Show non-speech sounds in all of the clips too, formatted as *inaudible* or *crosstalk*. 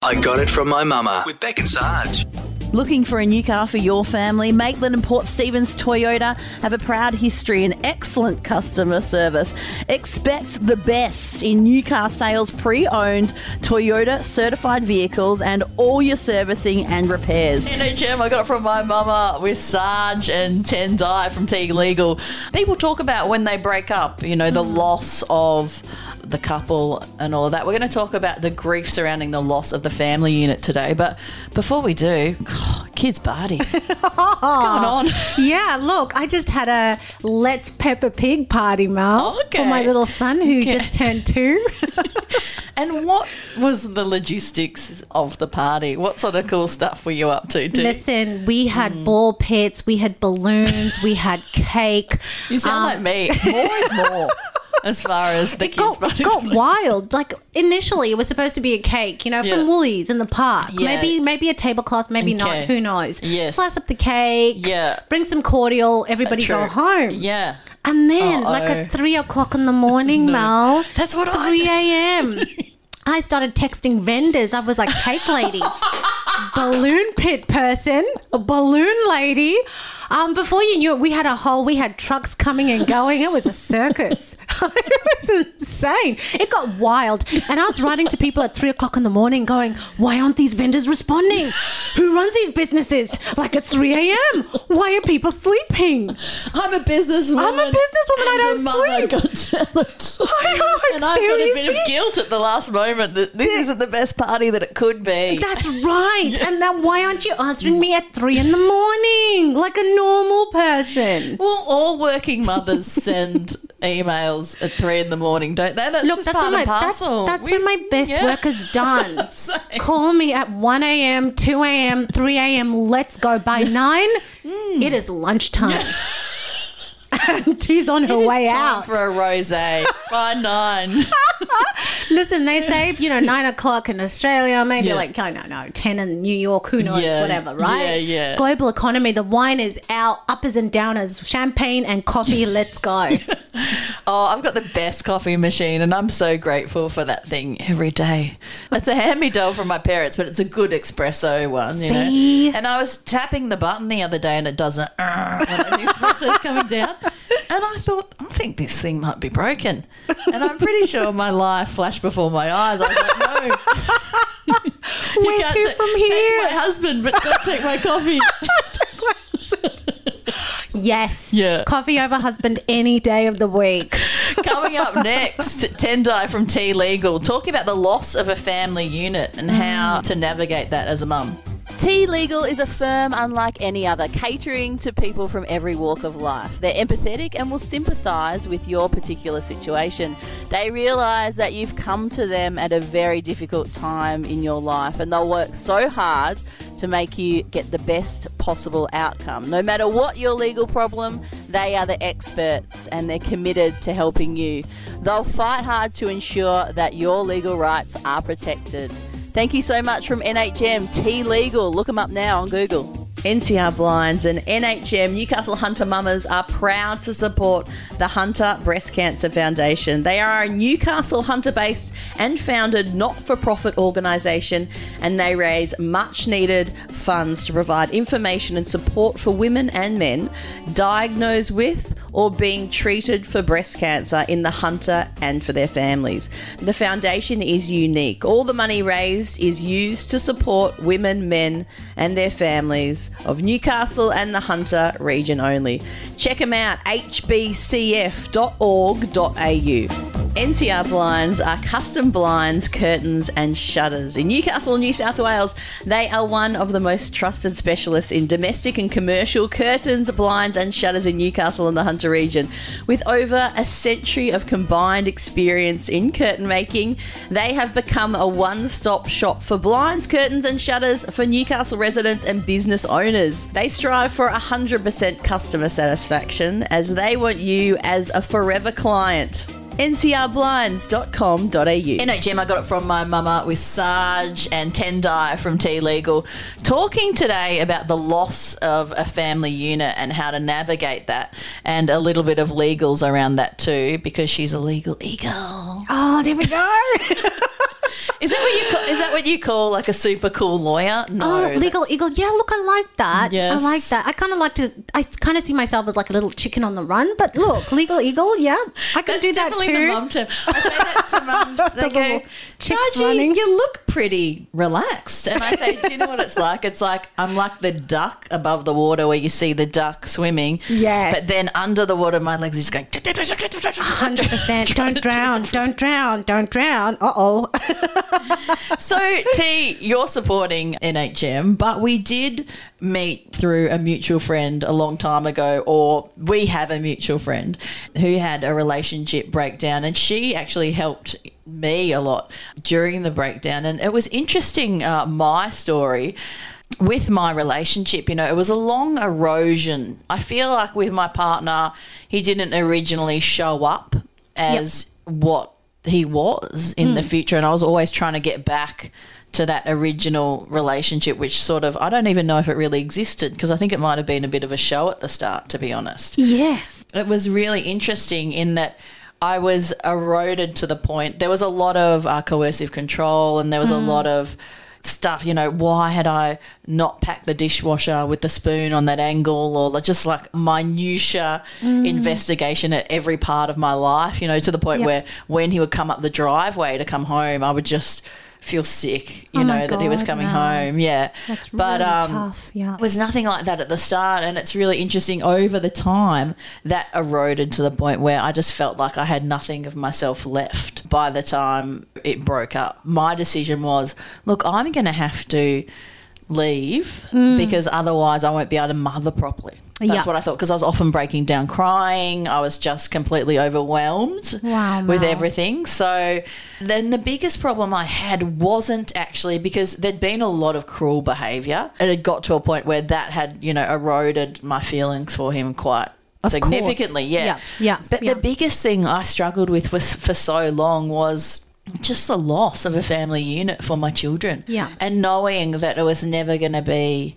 I got it from my mama with Beck and Sarge. Looking for a new car for your family? Maitland and Port Stephens Toyota have a proud history and excellent customer service. Expect the best in new car sales, pre owned Toyota certified vehicles, and all your servicing and repairs. NHM, I got it from my mama with Sarge and Tendai from T Legal. People talk about when they break up, you know, the mm. loss of the couple and all of that. We're going to talk about the grief surrounding the loss of the family unit today. But before we do, *sighs* kids' parties. *laughs* What's going on? *laughs* Yeah, look, I just had a Let's Peppa Pig party, Mel, Okay. for my little son who Okay. just turned two. *laughs* And what was the logistics of the party? What sort of cool stuff were you up to? Too? Listen, we had Mm. ball pits, we had balloons, we had cake. you sound like me. More is more. As far as the It kids' got, got wild. Like initially, it was supposed to be a cake, you know, Yeah. from Woolies in the park. Yeah. Maybe maybe a tablecloth, maybe Okay. not. Who knows? Yes. Slice up the cake. Yeah. Bring some cordial. Everybody True. go home. Yeah. And then, like at three o'clock in the *laughs* morning, Mel. That's what I 3 a.m. *laughs* I started texting vendors. I was like, cake lady, *laughs* balloon pit person, a balloon lady. Um, before you knew it, we had a whole, we had trucks coming and going. It was a circus. *laughs* it was insane. It got wild. And I was writing to people at three o'clock in the morning going, why aren't these vendors responding? Who runs these businesses? Like it's 3 a.m. Why are people sleeping? I'm a businesswoman. I'm a businesswoman, I don't sleep. It. *laughs* I and I've got a bit of guilt at the last moment that this isn't the best party that it could be. That's right. And then why aren't you answering me at three in the morning like a normal person? well, all working mothers *laughs* send emails at three in the morning, don't they? That's Look, just that's part and my that's, parcel. that's We- when my best yeah. work is done. *laughs* Call me at 1 a.m., 2 a.m., 3 a.m. Let's go. By 9, Hmm. it is lunchtime. *laughs* and she's on her It way out. for a rosé by nine. Listen, they say, you know, 9 o'clock in Australia, maybe Yeah. like, I don't know, 10 in New York, who knows, Yeah. whatever, right? Yeah, yeah. Global economy, the wine is out, uppers and downers, champagne and coffee, let's go. *laughs* Oh, I've got the best coffee machine, and I'm so grateful for that thing every day. It's a hand me down from my parents, but it's a good espresso one, you See? know. And I was tapping the button the other day, and it doesn't. Uh, *laughs* when the espresso's coming down, and I thought, I think this thing might be broken, and I'm pretty sure my life flashed before my eyes. I was like, no. *laughs* Where you can't to ta- from Take here? my husband, but don't take my coffee. *laughs* Yes. Yeah. Coffee over husband any day of the week. Coming up *laughs* next, Tendai from T Legal, talking about the loss of a family unit and how mm. to navigate that as a mum. T Legal is a firm unlike any other, catering to people from every walk of life. They're empathetic and will sympathise with your particular situation. They realise that you've come to them at a very difficult time in your life and they'll work so hard to make you get the best possible outcome. No matter what your legal problem, they are the experts and they're committed to helping you. They'll fight hard to ensure that your legal rights are protected. Thank you so much from NHM T Legal. Look them up now on Google. NCR Blinds and NHM Newcastle Hunter Mamas are proud to support the Hunter Breast Cancer Foundation. They are a Newcastle Hunter based and founded not for profit organisation and they raise much needed funds to provide information and support for women and men diagnosed with or being treated for breast cancer in the Hunter and for their families. The foundation is unique. All the money raised is used to support women, men, and their families of Newcastle and the Hunter region only. Check them out hbcf.org.au. NCR blinds are custom blinds, curtains, and shutters. In Newcastle, New South Wales, they are one of the most trusted specialists in domestic and commercial curtains, blinds, and shutters in Newcastle and the Hunter region. With over a century of combined experience in curtain making, they have become a one stop shop for blinds, curtains, and shutters for Newcastle residents and business owners. They strive for 100% customer satisfaction as they want you as a forever client ncrblinds.com.au. NHM, I got it from my mama with Sarge and Tendai from T Legal, talking today about the loss of a family unit and how to navigate that, and a little bit of legals around that too, because she's a legal eagle. Oh, there we go. *laughs* Is that what you call, is that what you call like a super cool lawyer? No, Oh, legal that's- eagle. Yeah, look, I like that. Yes. I like that. I kind of like to. I kind of see myself as like a little chicken on the run. But look, legal eagle. Yeah, I can That's do that definitely too. the mum term. I say that to *laughs* mums. They go, running." you look pretty relaxed. And I say, do you know what it's like? It's like I'm like the duck above the water where you see the duck swimming. Yes. But then under the water, my legs are just going. Hundred percent. Don't drown. Don't drown. Don't drown. Uh oh. *laughs* *laughs* So, T, you're supporting NHM, but we did meet through a mutual friend a long time ago, or we have a mutual friend who had a relationship breakdown, and she actually helped me a lot during the breakdown. And it was interesting, uh, my story. With my relationship, you know, it was a long erosion. I feel like with my partner, he didn't originally show up as what he was in the future and I was always trying to get back to that original relationship which sort of I don't even know if it really existed because I think it might have been a bit of a show at the start to be honest. Yes. It was really interesting in that I was eroded to the point there was a lot of uh, coercive control and there was a lot of stuff you know why had I not packed the dishwasher with the spoon on that angle or just like minutia mm. investigation at every part of my life you know to the point Yep. where when he would come up the driveway to come home I would just feel sick you Oh know my that he was coming no. home yeah That's but really um tough. Yeah. it was nothing like that at the start and it's really interesting over the time that eroded to the point where I just felt like I had nothing of myself left by the time it broke up. My decision was, look, I'm going to have to leave mm. because otherwise I won't be able to mother properly. That's Yeah. what I thought because I was often breaking down crying. I was just completely overwhelmed Wow, with Mel. everything. So then the biggest problem I had wasn't actually because there'd been a lot of cruel behaviour. It had got to a point where that had, you know, eroded my feelings for him quite Of significantly. Yeah. Yeah, yeah, But yeah. the biggest thing I struggled with was for so long was just the loss of a family unit for my children. Yeah. And knowing that it was never going to be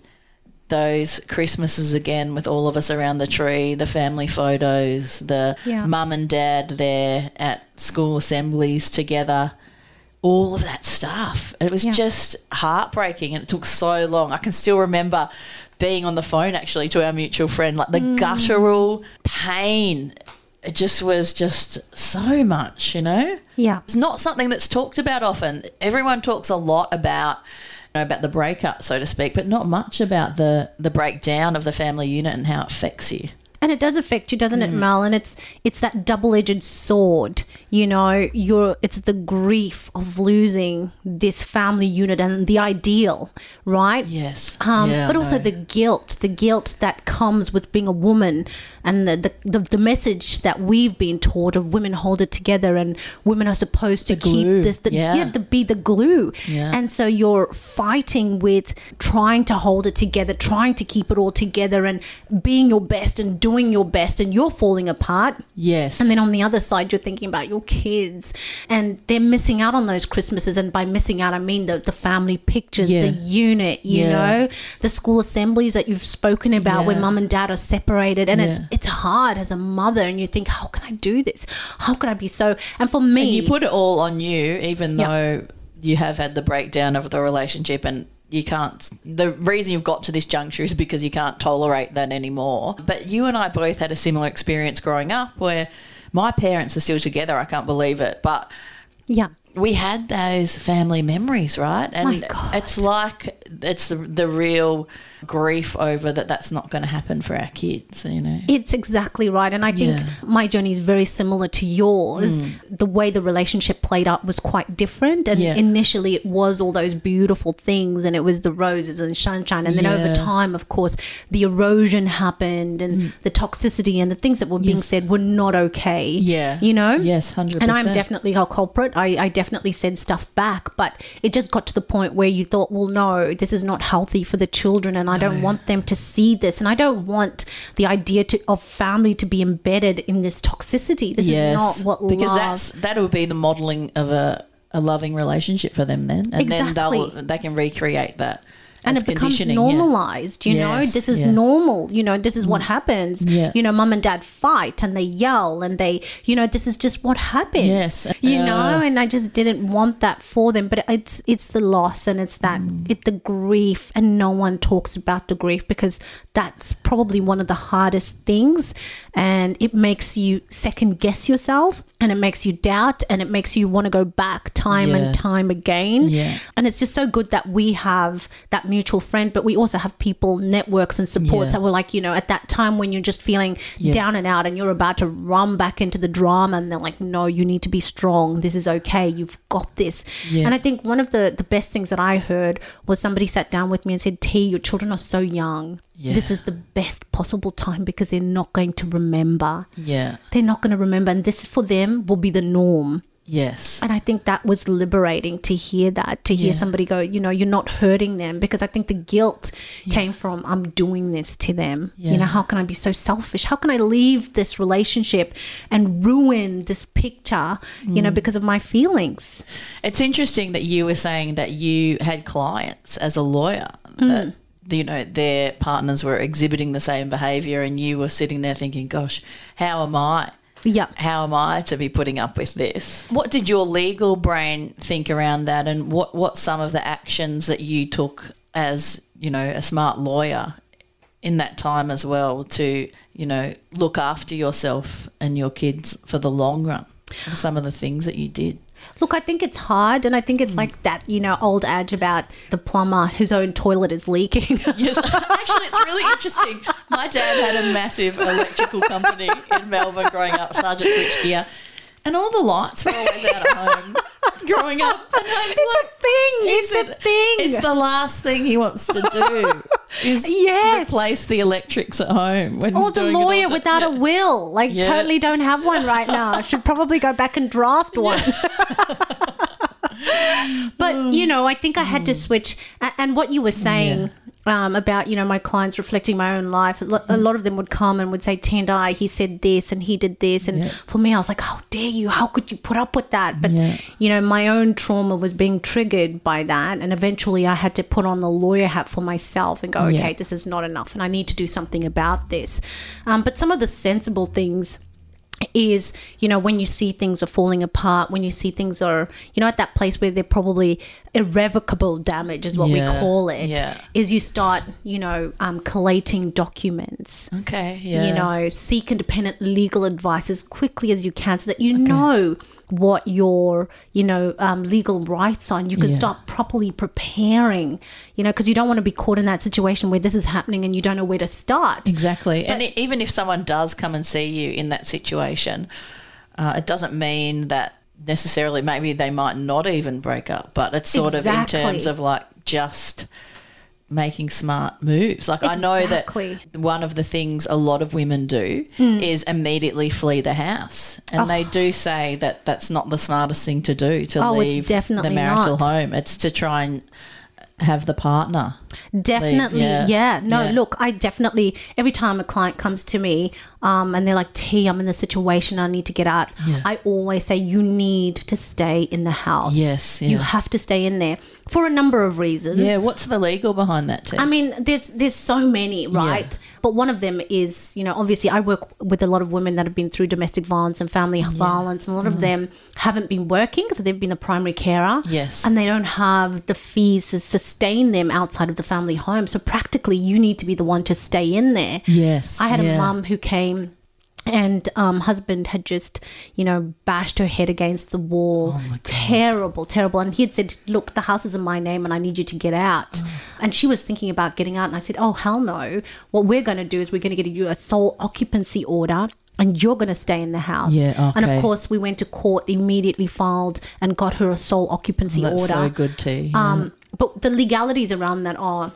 those Christmases again with all of us around the tree, the family photos, the Yeah. mum and dad there at school assemblies together, all of that stuff. It was Yeah. just heartbreaking and it took so long. I can still remember being on the phone actually to our mutual friend, like the Mm. guttural pain. It just was just so much, you know? Yeah. It's not something that's talked about often. Everyone talks a lot about you know, about the breakup, so to speak, but not much about the the breakdown of the family unit and how it affects you. And it does affect you, doesn't Mm. it, Mel? And it's it's that double-edged sword. You know, you're it's the grief of losing this family unit and the ideal, right? Yes. Um, Yeah, but also the guilt, the guilt that comes with being a woman, and the, the, the, the message that we've been taught of women hold it together and women are supposed to keep glue, this, the, yeah. yeah, to be the glue. Yeah. And so you're fighting with trying to hold it together, trying to keep it all together, and being your best and doing your best, and you're falling apart. Yes. And then on the other side, you're thinking about your kids and they're missing out on those Christmases. And by missing out, I mean the, the family pictures, Yeah. the unit, you Yeah. know, the school assemblies that you've spoken about where mum and dad are separated. And it's Yeah. it's hard as a mother. And you think, how can I do this? How can I be so? And for me, And you put it all on you, even Yeah. though you have had the breakdown of the relationship and you can't. The reason you've got to this juncture is because you can't tolerate that anymore. But you and I both had a similar experience growing up where my parents are still together. I can't believe it. But yeah. we had those family memories, right? And it's like it's the, the real grief over that that's not going to happen for our kids, you know. It's exactly right. And I think Yeah. my journey is very similar to yours. Mm. The way the relationship played out was quite different. And Yeah. initially, it was all those beautiful things and it was the roses and sunshine. And then over time, of course, the erosion happened and mm. the toxicity and the things that were being Yes. said were not okay. Yeah. You know? Yes, 100%. And I'm definitely a culprit. I, I definitely said stuff back, but it just got to the point where you thought, well, no, this is not healthy for the children, and I don't want them to see this, and I don't want the idea to, of family to be embedded in this toxicity. This is not what because love. that's that would be the modeling of a, a loving relationship for them then and Exactly. then they'll they can recreate that and it becomes conditioning, yeah. normalized you know this is yeah. Mm. normal you know this is what happens Yeah. you know mum and dad fight and they yell and they you know this is just what happens Yes. you Uh. know and i just didn't want that for them but it's it's the loss and it's that Mm. it the grief and no one talks about the grief because that's probably one of the hardest things and it makes you second guess yourself and it makes you doubt and it makes you want to go back time Yeah. and time again Yeah. and it's just so good that we have that mutual friend but we also have people networks and supports Yeah. that were like you know at that time when you're just feeling Yeah. down and out and you're about to run back into the drama and they're like no you need to be strong this is okay you've got this and i think one of the the best things that i heard was somebody sat down with me and said t your children are so young Yeah. this is the best possible time because they're not going to remember Yeah. they're not going to remember and this for them will be the norm Yes. and I think that was liberating to hear that, to hear Yeah. somebody go, you know, you're not hurting them because I think the guilt came from I'm doing this to them. You know, how can I be so selfish? How can I leave this relationship and ruin this picture, you know, Mm. because of my feelings? It's interesting that you were saying that you had clients as a lawyer that you know their partners were exhibiting the same behavior and you were sitting there thinking gosh how am I? Yeah. how am I to be putting up with this? What did your legal brain think around that and what what some of the actions that you took as you know a smart lawyer in that time as well to you know look after yourself and your kids for the long run? Some of the things that you did Look, I think it's hard, and I think it's hmm. like that, you know, old adage about the plumber whose own toilet is leaking. *laughs* Yes, actually, it's really interesting. My dad had a massive electrical company in Melbourne growing up, Sergeant Switchgear, and all the lights were always out at *laughs* home growing up. And I was It's a thing. It's a said thing. It's the last thing he wants to do. *laughs* Is Yes. replace the electrics at home when Or the it lawyer without a will. Like, Yeah. totally don't have one right now. *laughs* Should probably go back and draft one. but, you know, I think I had to mm. switch. And what you were saying um, about, you know, my clients reflecting my own life, a lot of them would come and would say, Tendai, he said this and he did this. And Yeah. for me, I was like, how dare you? How could you put up with that? But, Yeah. you know, my own trauma was being triggered by that. And eventually I had to put on the lawyer hat for myself and go, Yeah. okay, this is not enough and I need to do something about this. Um, but some of the sensible things is you know when you see things are falling apart when you see things are you know at that place where they're probably irrevocable damage is what Yeah, we call it. yeah. is you start you know um, collating documents Okay, yeah. you know seek independent legal advice as quickly as you can so that you know what your you know um, legal rights are and you can Yeah. start properly preparing you know because you don't want to be caught in that situation where this is happening and you don't know where to start Exactly. and e- even if someone does come and see you in that situation, uh, it doesn't mean that necessarily maybe they might not even break up, but it's sort of in terms of like just making smart moves. Like I know that one of the things a lot of women do hmm. is immediately flee the house. And oh. they do say that that's not the smartest thing to do to Oh, leave the marital not. home. It's to try and have the partner. Definitely, yeah. yeah. No, Yeah. look, I definitely every time a client comes to me, um, and they're like, "T, I'm in the situation. I need to get out." Yeah. I always say, "You need to stay in the house. Yes, you have to stay in there for a number of reasons. Yeah, what's the legal behind that too? I mean, there's there's so many, right? But one of them is, you know, obviously I work with a lot of women that have been through domestic violence and family violence, and a lot of mm. them haven't been working, so they've been a primary carer. Yes. And they don't have the fees to sustain them outside of the family home. So practically, you need to be the one to stay in there. Yes, I had yeah. a mum who came. And um, husband had just, you know, bashed her head against the wall. terrible, terrible. And he had said, "Look, the house is in my name, and I need you to get out." And she was thinking about getting out, and I said, "Oh hell no! What we're going to do is we're going to get you a sole occupancy order." And you're going to stay in the house. Yeah, okay. And of course, we went to court, immediately filed, and got her a sole occupancy That's order. so good too. yeah. Um, but the legalities around that are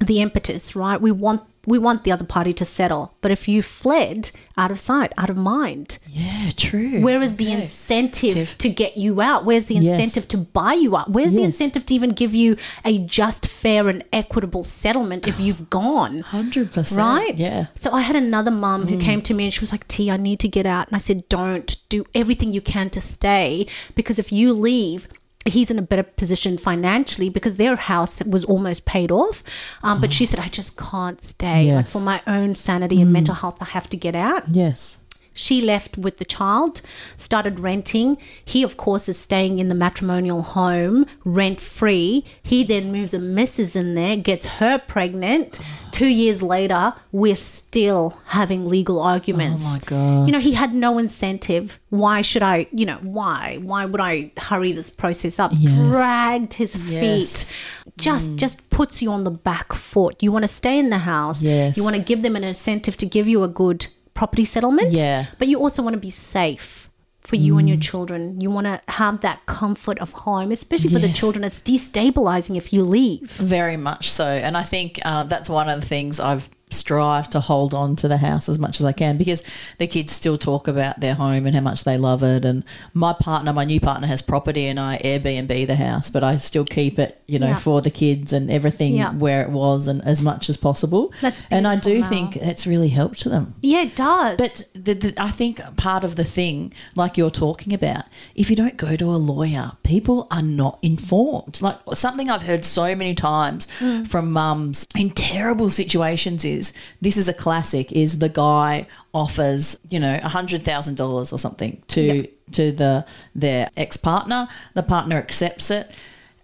the impetus, right? We want we want the other party to settle, but if you fled out of sight, out of mind, yeah, true. where is the incentive Tif- to get you out? Where's the Yes. incentive to buy you out? Where's the incentive to even give you a just, fair, and equitable settlement if you've gone? Hundred percent. Right? Yeah. Mm. So I had another mum who came to me and she was like, T, I need to get out. And I said, Don't do everything you can to stay because if you leave, he's in a better position financially because their house was almost paid off. Um, but she *gasps* said, I just can't stay. Like for my own sanity and mental health, I have to get out. Yes. She left with the child, started renting. He, of course, is staying in the matrimonial home rent free. He then moves a missus in there, gets her pregnant. Two years later, we're still having legal arguments. Oh my God. You know, he had no incentive. Why should I, you know, why? Why would I hurry this process up? Yes. Dragged his Yes. Mm. feet. Just just puts you on the back foot. You want to stay in the house. Yes. You want to give them an incentive to give you a good property settlement. Yeah. But you also want to be safe for you and your children. You want to have that comfort of home, especially for the children. It's destabilizing if you leave. Very much so. And I think uh, that's one of the things I've strive to hold on to the house as much as I can because the kids still talk about their home and how much they love it. And my partner, my new partner, has property and I Airbnb the house, but I still keep it, you know, Yeah. for the kids and everything Yeah. where it was and as much as possible. That's and I do Mel. think it's really helped them. Yeah, it does. But the, the, I think part of the thing, like you're talking about, if you don't go to a lawyer, people are not informed. Like something I've heard so many times mm. from mums in terrible situations is this is a classic is the guy offers you know a hundred thousand dollars or something to Yep. to the their ex partner. The partner accepts it,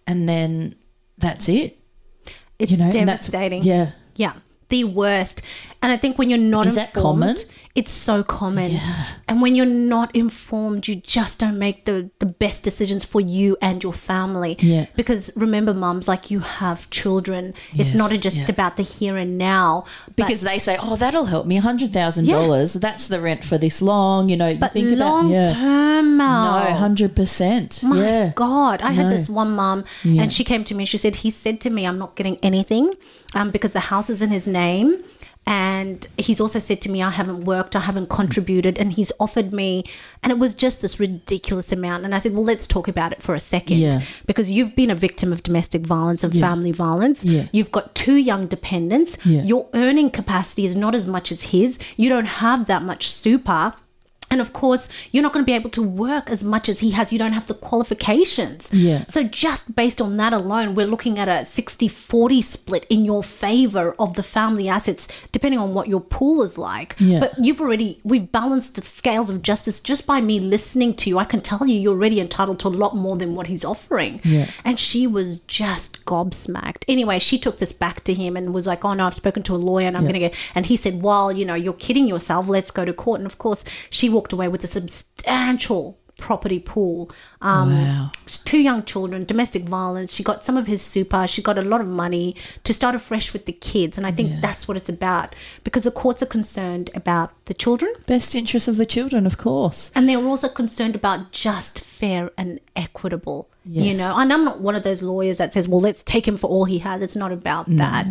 and then that's it. it's You know, devastating. yeah. Yeah. The worst. And I think when you're not Is that informed, common? It's so common. And when you're not informed, you just don't make the, the best decisions for you and your family. Yeah. Because remember, mums, like you have children. It's Yes, not just yeah. about the here and now. because they say, "Oh, that'll help me hundred thousand dollars. That's the rent for this long." You know, you but think long about yeah. term. No, hundred percent. My Yeah, God, I had this one mum, and she came to me. and She said, "He said to me, I'm not getting anything, um, because the house is in his name, and he's also said to me, I haven't worked, I haven't contributed, and he's offered me, and it was just this ridiculous amount." And I said, "Well, let's talk about it for a second, Yeah. because you've been a victim of domestic violence and family violence. Yeah. You've got two young dependents. Yeah. Your earning capacity is not as much as his. You don't have that much super." And of course, you're not going to be able to work as much as he has. You don't have the qualifications. Yeah. So, just based on that alone, we're looking at a 60 40 split in your favor of the family assets, depending on what your pool is like. Yeah. But you've already, we've balanced the scales of justice just by me listening to you. I can tell you, you're already entitled to a lot more than what he's offering. Yeah. And she was just gobsmacked. Anyway, she took this back to him and was like, oh no, I've spoken to a lawyer and I'm going to get, and he said, well, you know, you're kidding yourself. Let's go to court. And of course, she walked away with a substantial property pool. Um, Wow. Two young children, domestic violence. She got some of his super. She got a lot of money to start afresh with the kids. And I think that's what it's about because the courts are concerned about the children best interests of the children, of course. and they're also concerned about just, fair, and equitable. You know, and I'm not one of those lawyers that says, well, let's take him for all he has. It's not about that.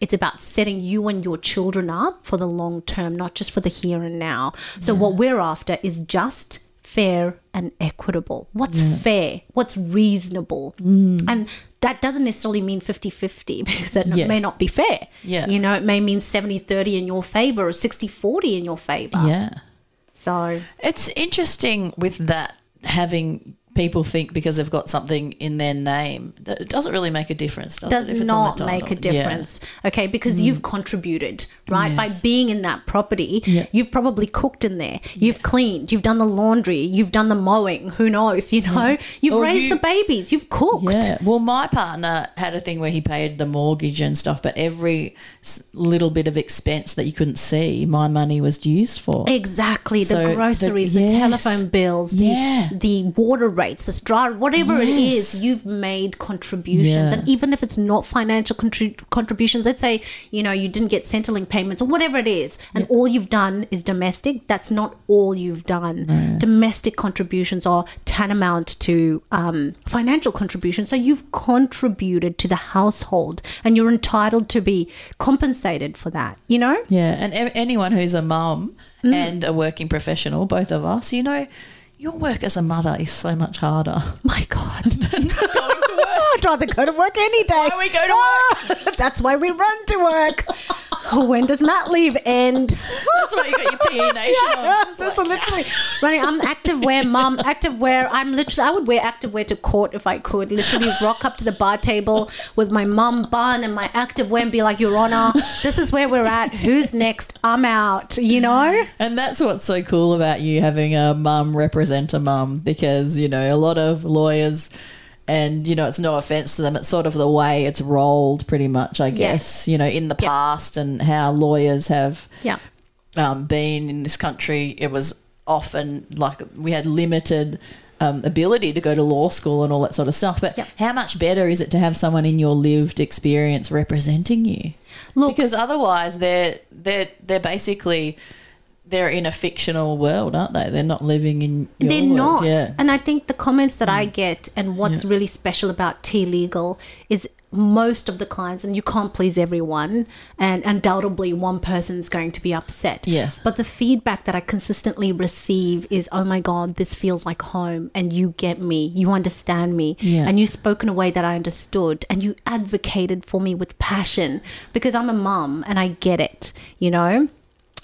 It's about setting you and your children up for the long term, not just for the here and now. So, what we're after is just, fair, and equitable. What's fair? What's reasonable? Mm. And that doesn't necessarily mean 50 50 *laughs* because that Yes. may not be fair. Yeah. You know, it may mean 70 30 in your favor or 60 40 in your favor. Yeah. So, It's interesting with that having people think because they've got something in their name it doesn't really make a difference. Does, does it, if it's not make a title? Yeah. Mm. difference. Okay, because you've contributed, right? By being in that property, Yeah. you've probably cooked in there. You've cleaned, you've done the laundry, you've done the mowing, who knows, you know? You've Or raised you- the babies, you've cooked. Yeah. Well, my partner had a thing where he paid the mortgage and stuff, but every little bit of expense that you couldn't see, my money was used for. Exactly, the So the- groceries, the, yes. telephone bills, the Yeah. the water rates, the straw, whatever it Yes. is, you've made contributions, Yeah. and even if it's not financial contri- contributions, let's say you know you didn't get Centrelink payments or whatever it is, and all you've done is domestic. That's not all you've done. Domestic contributions are tantamount to um, financial contributions, so you've contributed to the household, and you're entitled to be compensated for that. You know. Yeah, and anyone who's a mum Mm. and a working professional, both of us, you know, your work as a mother is so much harder. My God. *laughs* going to work. *laughs* I'd rather go to work any day. why we go to work. Ah, that's why we run to work. *laughs* *laughs* when does mat leave end? That's why you got your PE Nation *laughs* on. *laughs* Yes, that's literally running. I'm active wear, mum. Active wear. I'm literally. I would wear active wear to court if I could. Literally rock up to the bar table with my mum bun and my active wear and be like, "Your Honor, this is where we're at. Who's next? I'm out." You know. And that's what's so cool about you having a mum represent a mum because, you know, a lot of lawyers and you know it's no offense to them it's sort of the way it's rolled pretty much i guess you know in the Yeah. past and how lawyers have Yeah. um, been in this country it was often like we had limited um, ability to go to law school and all that sort of stuff but how much better is it to have someone in your lived experience representing you Look- because otherwise they're they're they're basically they're in a fictional world aren't they they're not living in They're world. not. yeah And I think the comments that I mm. get and what's really special about T Legal is most of the clients, and you can't please everyone, and undoubtedly one person's going to be upset. Yes. But the feedback that I consistently receive is, oh my God, this feels like home, and you get me, you understand me, Yeah. and you spoke in a way that I understood, and you advocated for me with passion because I'm a mum and I get it, you know?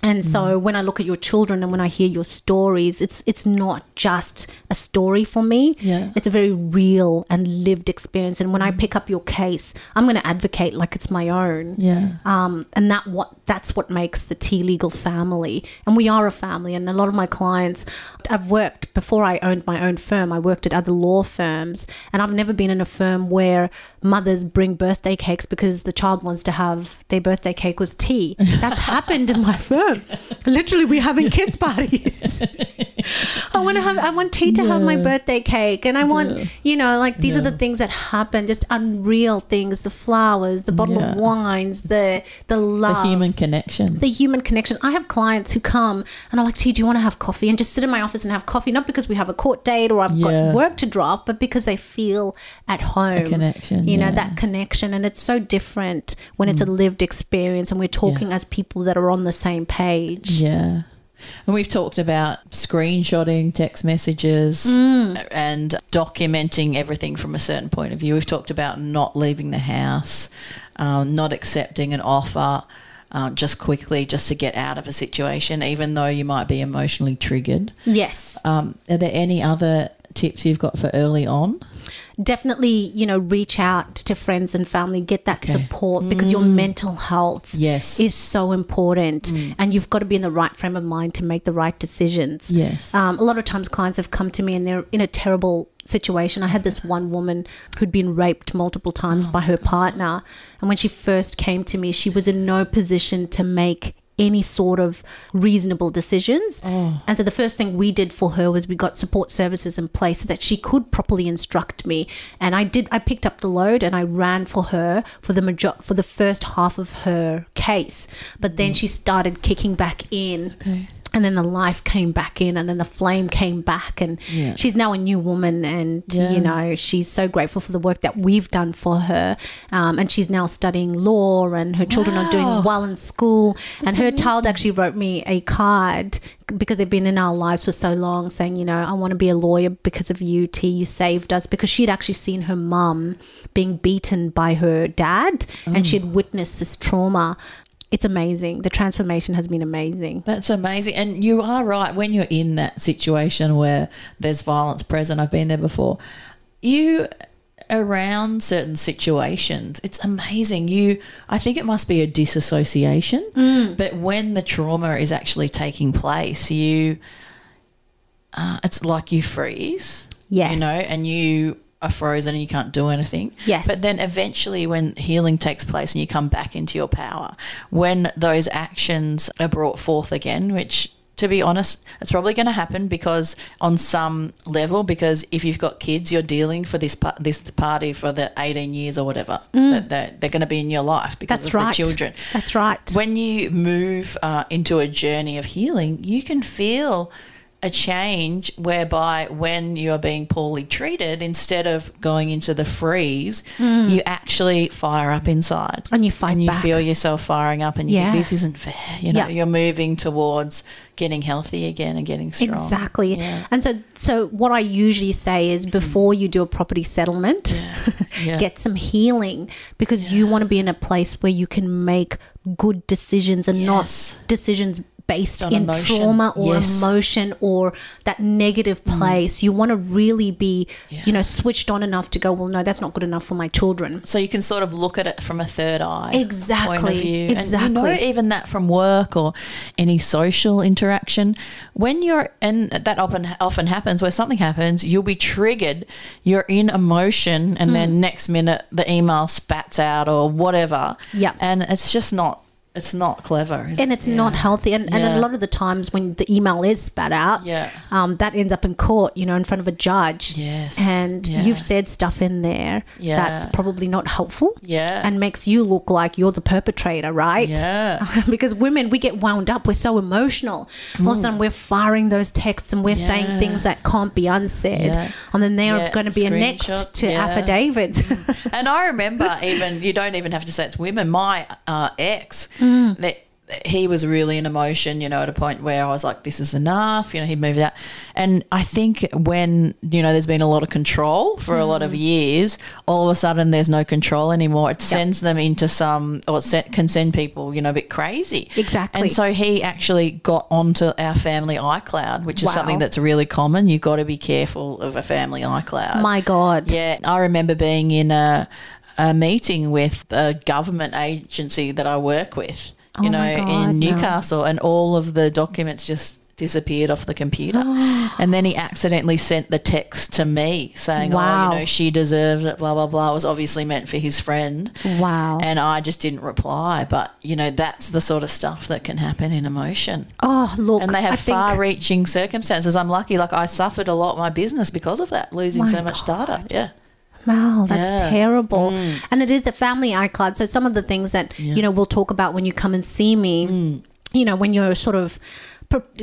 And so Mm. when I look at your children and when I hear your stories, it's it's not just a story for me. Yeah. It's a very real and lived experience. And when I pick up your case, I'm going to advocate like it's my own. Yeah. Um, and that what that's what makes the T Legal family. And we are a family. And a lot of my clients, I've worked before I owned my own firm. I worked at other law firms, and I've never been in a firm where mothers bring birthday cakes because the child wants to have their birthday cake with T. That's happened in my *laughs* firm. *laughs* Literally, we're having kids parties. *laughs* I want to have. I want T to have my birthday cake, and I want, Yeah. you know, like these are the things that happen. Just unreal things. The flowers, the bottle Yeah. of wines, the the love, the human connection the human connection. I have clients who come and are like, T, do you want to have coffee? And just sit in my office and have coffee, not because we have a court date or I've Yeah. got work to draft, but because they feel at home. connection, You know, yeah. Mm. that connection. And it's so different when it's a lived experience and we're talking as people that are on the same page. Yeah. And we've talked about screenshotting text messages Mm. and documenting everything from a certain point of view. We've talked about not leaving the house, um, not accepting an offer um, just quickly, just to get out of a situation, even though you might be emotionally triggered. Yes. Um, are there any other tips you've got for early on? Definitely, you know, reach out to friends and family, get that Okay. support because your mental health Yes. is so important and you've got to be in the right frame of mind to make the right decisions. Yes. Um, a lot of times clients have come to me and they're in a terrible situation. I had this one woman who'd been raped multiple times by her partner. And when she first came to me, she was in no position to make any sort of reasonable decisions. Oh. And so the first thing we did for her was we got support services in place so that she could properly instruct me. And I did I picked up the load and I ran for her for the major- for the first half of her case. But then mm. she started kicking back in Okay. And then the life came back in and then the flame came back and Yeah. she's now a new woman and Yeah. you know she's so grateful for the work that we've done for her. Um, and she's now studying law and her children are doing well in school. And her child actually wrote me a card because they've been in our lives for so long saying you know i want to be a lawyer because of you t you saved us because she'd actually seen her mum being beaten by her dad and she'd witnessed this trauma it's amazing the transformation has been amazing That's amazing. And you are right. When you're in that situation where there's violence present, I've been there before, you around certain situations, it's amazing. You, I think it must be a disassociation, but when the trauma is actually taking place, you, uh, it's like you freeze. Yes. You know, and you are frozen and you can't do anything. Yes. But then eventually, when healing takes place and you come back into your power, when those actions are brought forth again, which to be honest, it's probably going to happen because on some level, because if you've got kids, you're dealing for this this party for the 18 years or whatever that they're, they're going to be in your life because That's of right. the children. That's right. When you move uh, into a journey of healing, you can feel a change whereby when you're being poorly treated, instead of going into the freeze, hmm. you actually fire up inside. And you fight And you back. feel yourself firing up and you Yeah. think, this isn't fair. You know, Yeah. you're moving towards getting healthy again and getting strong. Exactly. Yeah. And so so what I usually say is hmm. before you do a property settlement, *laughs* get some healing because you want to be in a place where you can make good decisions and Yes. not decisions based on in emotion. trauma or Yes. emotion or that negative place. You want to really be, Yeah. you know, switched on enough to go, well, no, that's not good enough for my children. So you can sort of look at it from a third eye Exactly, point of view. And you know even that from work or any social interaction. When you're and that often often happens where something happens, you'll be triggered, you're in emotion and Hmm. then next minute the email spats out or whatever. Yeah. And it's just not it's not clever. is and it? it's not Yeah. healthy. And, and a lot of the times when the email is spat out, Yeah. um, that ends up in court, you know, in front of a judge. Yes. And Yeah. you've said stuff in there Yeah. that's probably not helpful. Yeah. And makes you look like you're the perpetrator, right? Yeah. *laughs* because women, we get wound up. We're so emotional. All of a sudden, we're firing those texts and we're saying things that can't be unsaid. Yeah. And then they're Yeah, going to be annexed to yeah. affidavits. and I remember even you don't even have to say it's women. My uh, ex, Mm. that he was really in emotion, you know, at a point where I was like, "This is enough." You know, he moved out, and I think when you know there's been a lot of control for a Mm. lot of years, all of a sudden there's no control anymore. It sends them into some, or it can send people, you know, a bit crazy. Exactly. And so he actually got onto our family iCloud, which is Wow. something that's really common. You've got to be careful of a family iCloud. My God. Yeah, I remember being in a, a meeting with a government agency that I work with, you Oh know, God, in no. Newcastle, and all of the documents just disappeared off the computer. *gasps* and then he accidentally sent the text to me saying, Wow. oh, you know, she deserved it, blah, blah, blah. It was obviously meant for his friend. Wow. And I just didn't reply. But, you know, that's the sort of stuff that can happen in emotion. oh, look. And they I have think- far reaching circumstances. I'm lucky, like, I suffered a lot my business because of that, losing My so much data. Yeah. Wow, that's Yeah. Mm. terrible. And it is the family iCloud. So some of the things that you know we'll talk about when you come and see me, Mm. you know, when you're sort of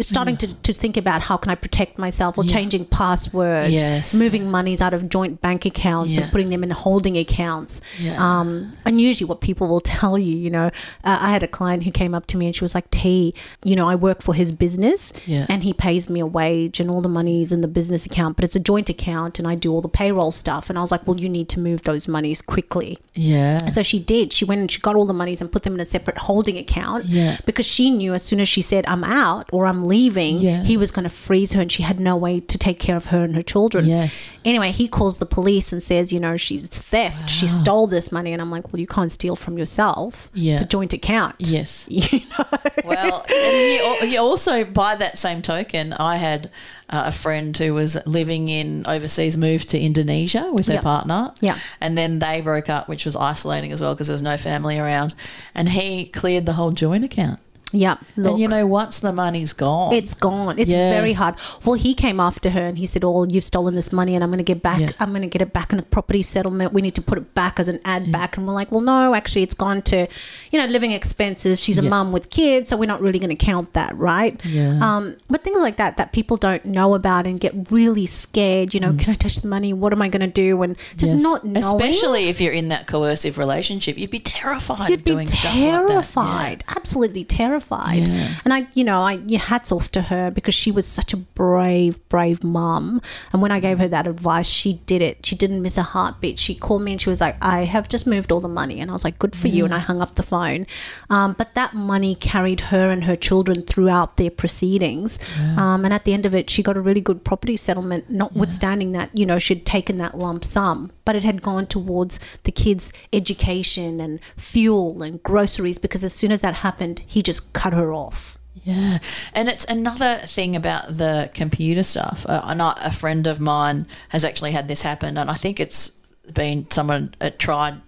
starting to, to think about how can I protect myself or changing passwords, Yes. moving monies out of joint bank accounts Yeah. and putting them in holding accounts. Yeah. Um, and usually what people will tell you, you know, uh, I had a client who came up to me and she was like, T, you know, I work for his business Yeah. and he pays me a wage and all the money's in the business account, but it's a joint account and I do all the payroll stuff. And I was like, well, you need to move those monies quickly. Yeah. And so she did. She went and she got all the monies and put them in a separate holding account. Yeah. Because she knew as soon as she said, I'm out or I'm leaving, Yeah. he was going to freeze her and she had no way to take care of her and her children. Yes. Anyway, he calls the police and says, you know, she's theft. She stole this money. And I'm like, well, you can't steal from yourself. Yeah. It's a joint account. Yes. *laughs* You know? Well, and you, al- you also, by that same token, I had uh, a friend who was living in overseas, moved to Indonesia with her Yeah. partner. Yeah. And then they broke up, which was isolating as well because there was no family around. And he cleared the whole joint account. Yeah. Look. And you know, once the money's gone, It's gone. It's Yeah. very hard. Well, he came after her and he said, "Oh, you've stolen this money, and I'm going to get back. Yeah. I'm going to get it back in a property settlement. We need to put it back as an ad back." And we're like, "Well, no, actually, it's gone to, you know, living expenses. She's a Yeah. mum with kids, so we're not really going to count that, right?" Yeah. Um, but things like that that people don't know about and get really scared. You know, can I touch the money? What am I going to do? And just Mm. Yes. not knowing. Especially if you're in that coercive relationship, you'd be terrified You'd of be doing stuff like that. terrified, absolutely terrified. Yeah. And I, you know, I yeah, hats off to her because she was such a brave, brave mum. And when I gave her that advice, she did it. She didn't miss a heartbeat. She called me and she was like, "I have just moved all the money," and I was like, "Good for you." And I hung up the phone. Um, but that money carried her and her children throughout their proceedings. Um, and at the end of it, she got a really good property settlement, notwithstanding that you know she'd taken that lump sum, but it had gone towards the kids' education and fuel and groceries because as soon as that happened, he just cut her off. Yeah, and it's another thing about the computer stuff. Uh, I know a friend of mine has actually had this happen, and I think it's been someone uh, tried.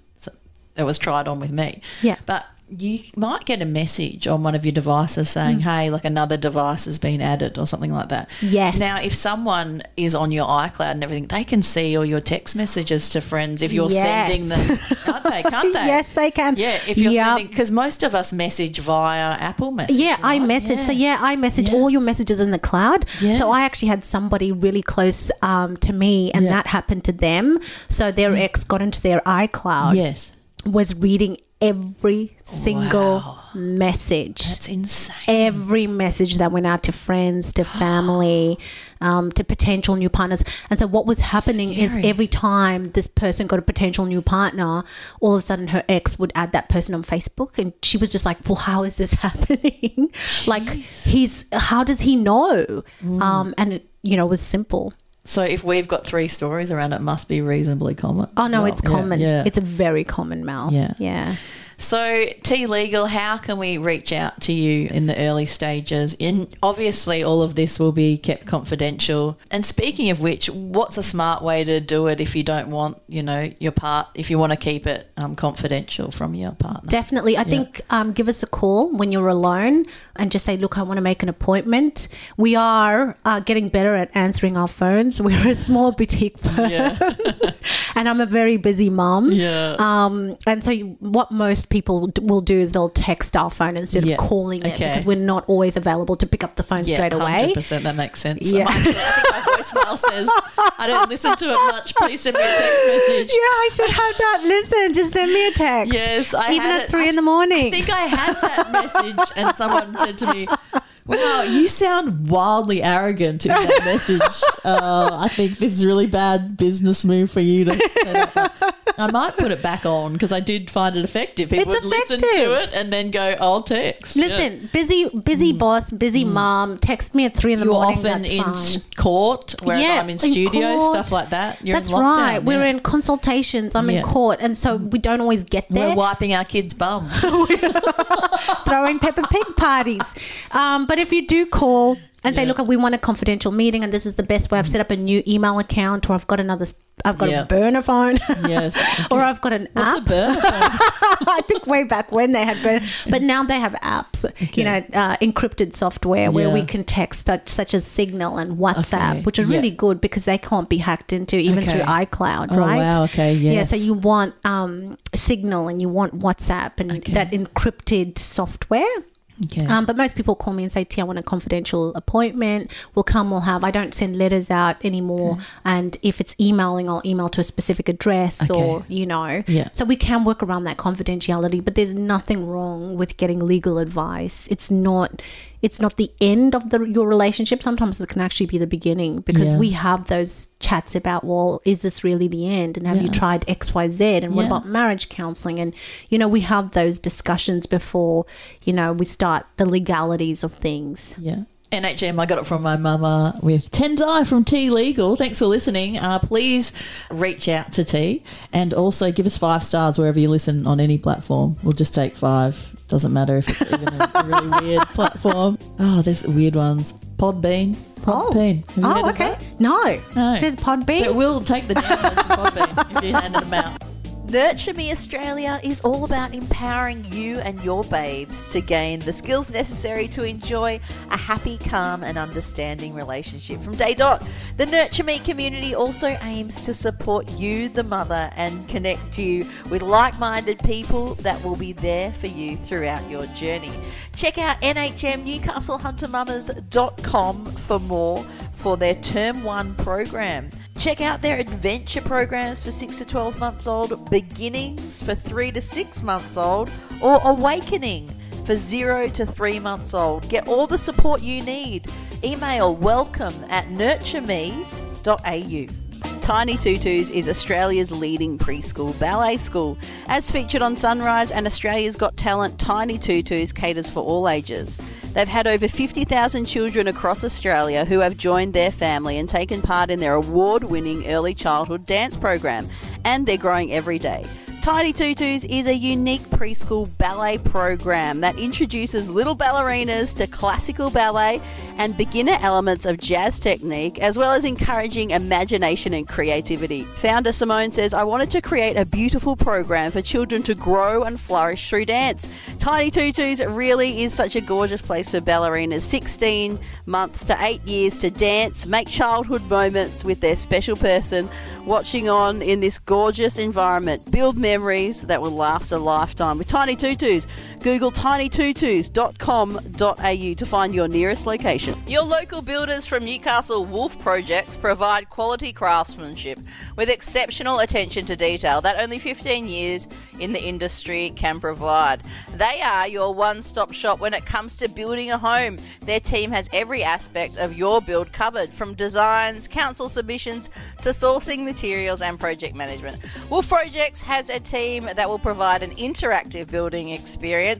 It was tried on with me. Yeah. but you might get a message on one of your devices saying, Mm. "Hey, like another device has been added" or something like that. Yes. Now, if someone is on your iCloud and everything, they can see all your text messages to friends if you're Yes. sending them, can't they? Can't *laughs* they? Yes, they can. Yeah, if you're Yep. sending, because most of us message via Apple Message. Yeah, I right? message. So yeah, iMessage Yeah. all your messages in the cloud. Yeah. So I actually had somebody really close um, to me, and Yeah. that happened to them. So their ex got into their iCloud, Yes, was reading every single Wow. message. that's insane. every message that went out to friends, to *gasps* family, um, to potential new partners. And so, what was happening is every time this person got a potential new partner, all of a sudden her ex would add that person on Facebook, and she was just like, "Well, how is this *laughs* happening? like, he's how does he know?" Mm. Um, and it, you know, was simple. So if we've got three stories around it, must be reasonably common. Oh no, well. it's Yeah, common. Yeah. It's a very common, Mal. Yeah. yeah. So, T Legal, how can we reach out to you in the early stages? In obviously, all of this will be kept confidential. And speaking of which, what's a smart way to do it if you don't want, you know, your part, if you want to keep it um, confidential from your partner? Definitely. I think um, give us a call when you're alone and just say, look, I want to make an appointment. We are uh, getting better at answering our phones. *laughs* We're a small boutique firm. Yeah. *laughs* and I'm a very busy mom. Yeah. Um, and so what most people will do is they'll text our phone instead Yeah. of calling it because we're not always available to pick up the phone straight away. 100%. That makes sense. Yeah. I, think my voicemail says, I don't listen to it much. Please send me a text message. *laughs* Yeah, I should have that. Listen, just send me a text. Yes, I Even had at it. three I in the morning. I think I had that message, and someone said to me, "Wow, you sound wildly arrogant in that message. *laughs* Uh, I think this is a really bad business move for you to." I might put it back on because I did find it effective. People It's would listen to it and then go, "I'll text." Yeah. Listen, busy, busy boss, busy mom. Text me at three in the You're morning. often in fine. court, whereas Yeah, I'm in in studio, court. stuff like that. You're That's right. We're yeah. in consultations. I'm Yeah. in court, and so we don't always get there. We're wiping our kids' bums. *laughs* throwing Peppa Pig parties. Um, but if you do call and say, "Look, we want a confidential meeting, and this is the best way," I've set up a new email account, or I've got another, I've got Yeah. a burner phone, yes. *laughs* or I've got an What's a app. burner *laughs* phone? I think way back when they had burner, but now they have apps. You know, uh, encrypted software where we can text such, such as Signal and WhatsApp, Okay. which are Yeah. really good because they can't be hacked into even Okay. through iCloud, Oh, right? wow, okay, Yeah, so you want um, Signal and you want WhatsApp and Okay. that encrypted software. Okay. Um, but most people call me and say, T, I want a confidential appointment. We'll come, we'll have. I don't send letters out anymore. And if it's emailing, I'll email to a specific address or, you know. Yeah. So we can work around that confidentiality, but there's nothing wrong with getting legal advice. It's not. It's not the end of the, your relationship. Sometimes it can actually be the beginning because Yeah. we have those chats about, well, is this really the end? And have you tried X, Y, Z? And what about marriage counseling? And, you know, we have those discussions before, you know, we start the legalities of things. Yeah. NHM, I got it from my mama with Tendai from T Legal. Thanks for listening. Uh, please reach out to T and also give us five stars wherever you listen on any platform. We'll just take five. Doesn't matter if it's even a really *laughs* weird platform. Oh, there's weird ones. Podbean. Podbean. You Oh, okay. No. No. There's Podbean. But we'll take the downloads from Podbean if you handed them out. *laughs* Nurture Me Australia is all about empowering you and your babes to gain the skills necessary to enjoy a happy, calm, and understanding relationship from day dot. The Nurture Me community also aims to support you, the mother, and connect you with like minded people that will be there for you throughout your journey. Check out NHMNewcastleHunterMamas.com for more for their Term 1 program. Check out their adventure programs for 6 to 12 months old, beginnings for 3 to 6 months old, or awakening for 0 to 3 months old. Get all the support you need. Email welcome at nurtureme.au. Tiny Tutus is Australia's leading preschool ballet school. As featured on Sunrise and Australia's Got Talent, Tiny Tutus caters for all ages. They've had over 50,000 children across Australia who have joined their family and taken part in their award winning early childhood dance program, and they're growing every day. Tiny Tutus is a unique preschool ballet program that introduces little ballerinas to classical ballet and beginner elements of jazz technique, as well as encouraging imagination and creativity. Founder Simone says, I wanted to create a beautiful program for children to grow and flourish through dance. Tiny Tutus really is such a gorgeous place for ballerinas 16 months to 8 years to dance, make childhood moments with their special person watching on in this gorgeous environment, build memories that will last a lifetime with Tiny Tutus. Google tinytutus.com.au to find your nearest location. Your local builders from Newcastle Wolf Projects provide quality craftsmanship with exceptional attention to detail that only 15 years in the industry can provide. They are your one stop shop when it comes to building a home. Their team has every aspect of your build covered from designs, council submissions to sourcing materials and project management. Wolf Projects has a team that will provide an interactive building experience,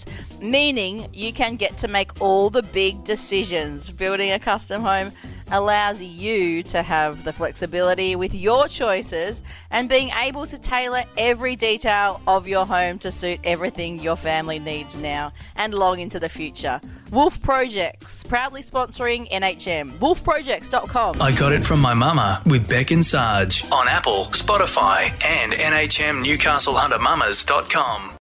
meaning you can get to make all the big decisions. Building a custom home allows you to have the flexibility with your choices and being able to tailor every detail of your home to suit everything your family needs now and long into the future. Wolf Projects, proudly sponsoring NHM. WolfProjects.com. I got it from my mama with Beck and Sarge on Apple, Spotify, and NHMNewcastleHunterMamas.com.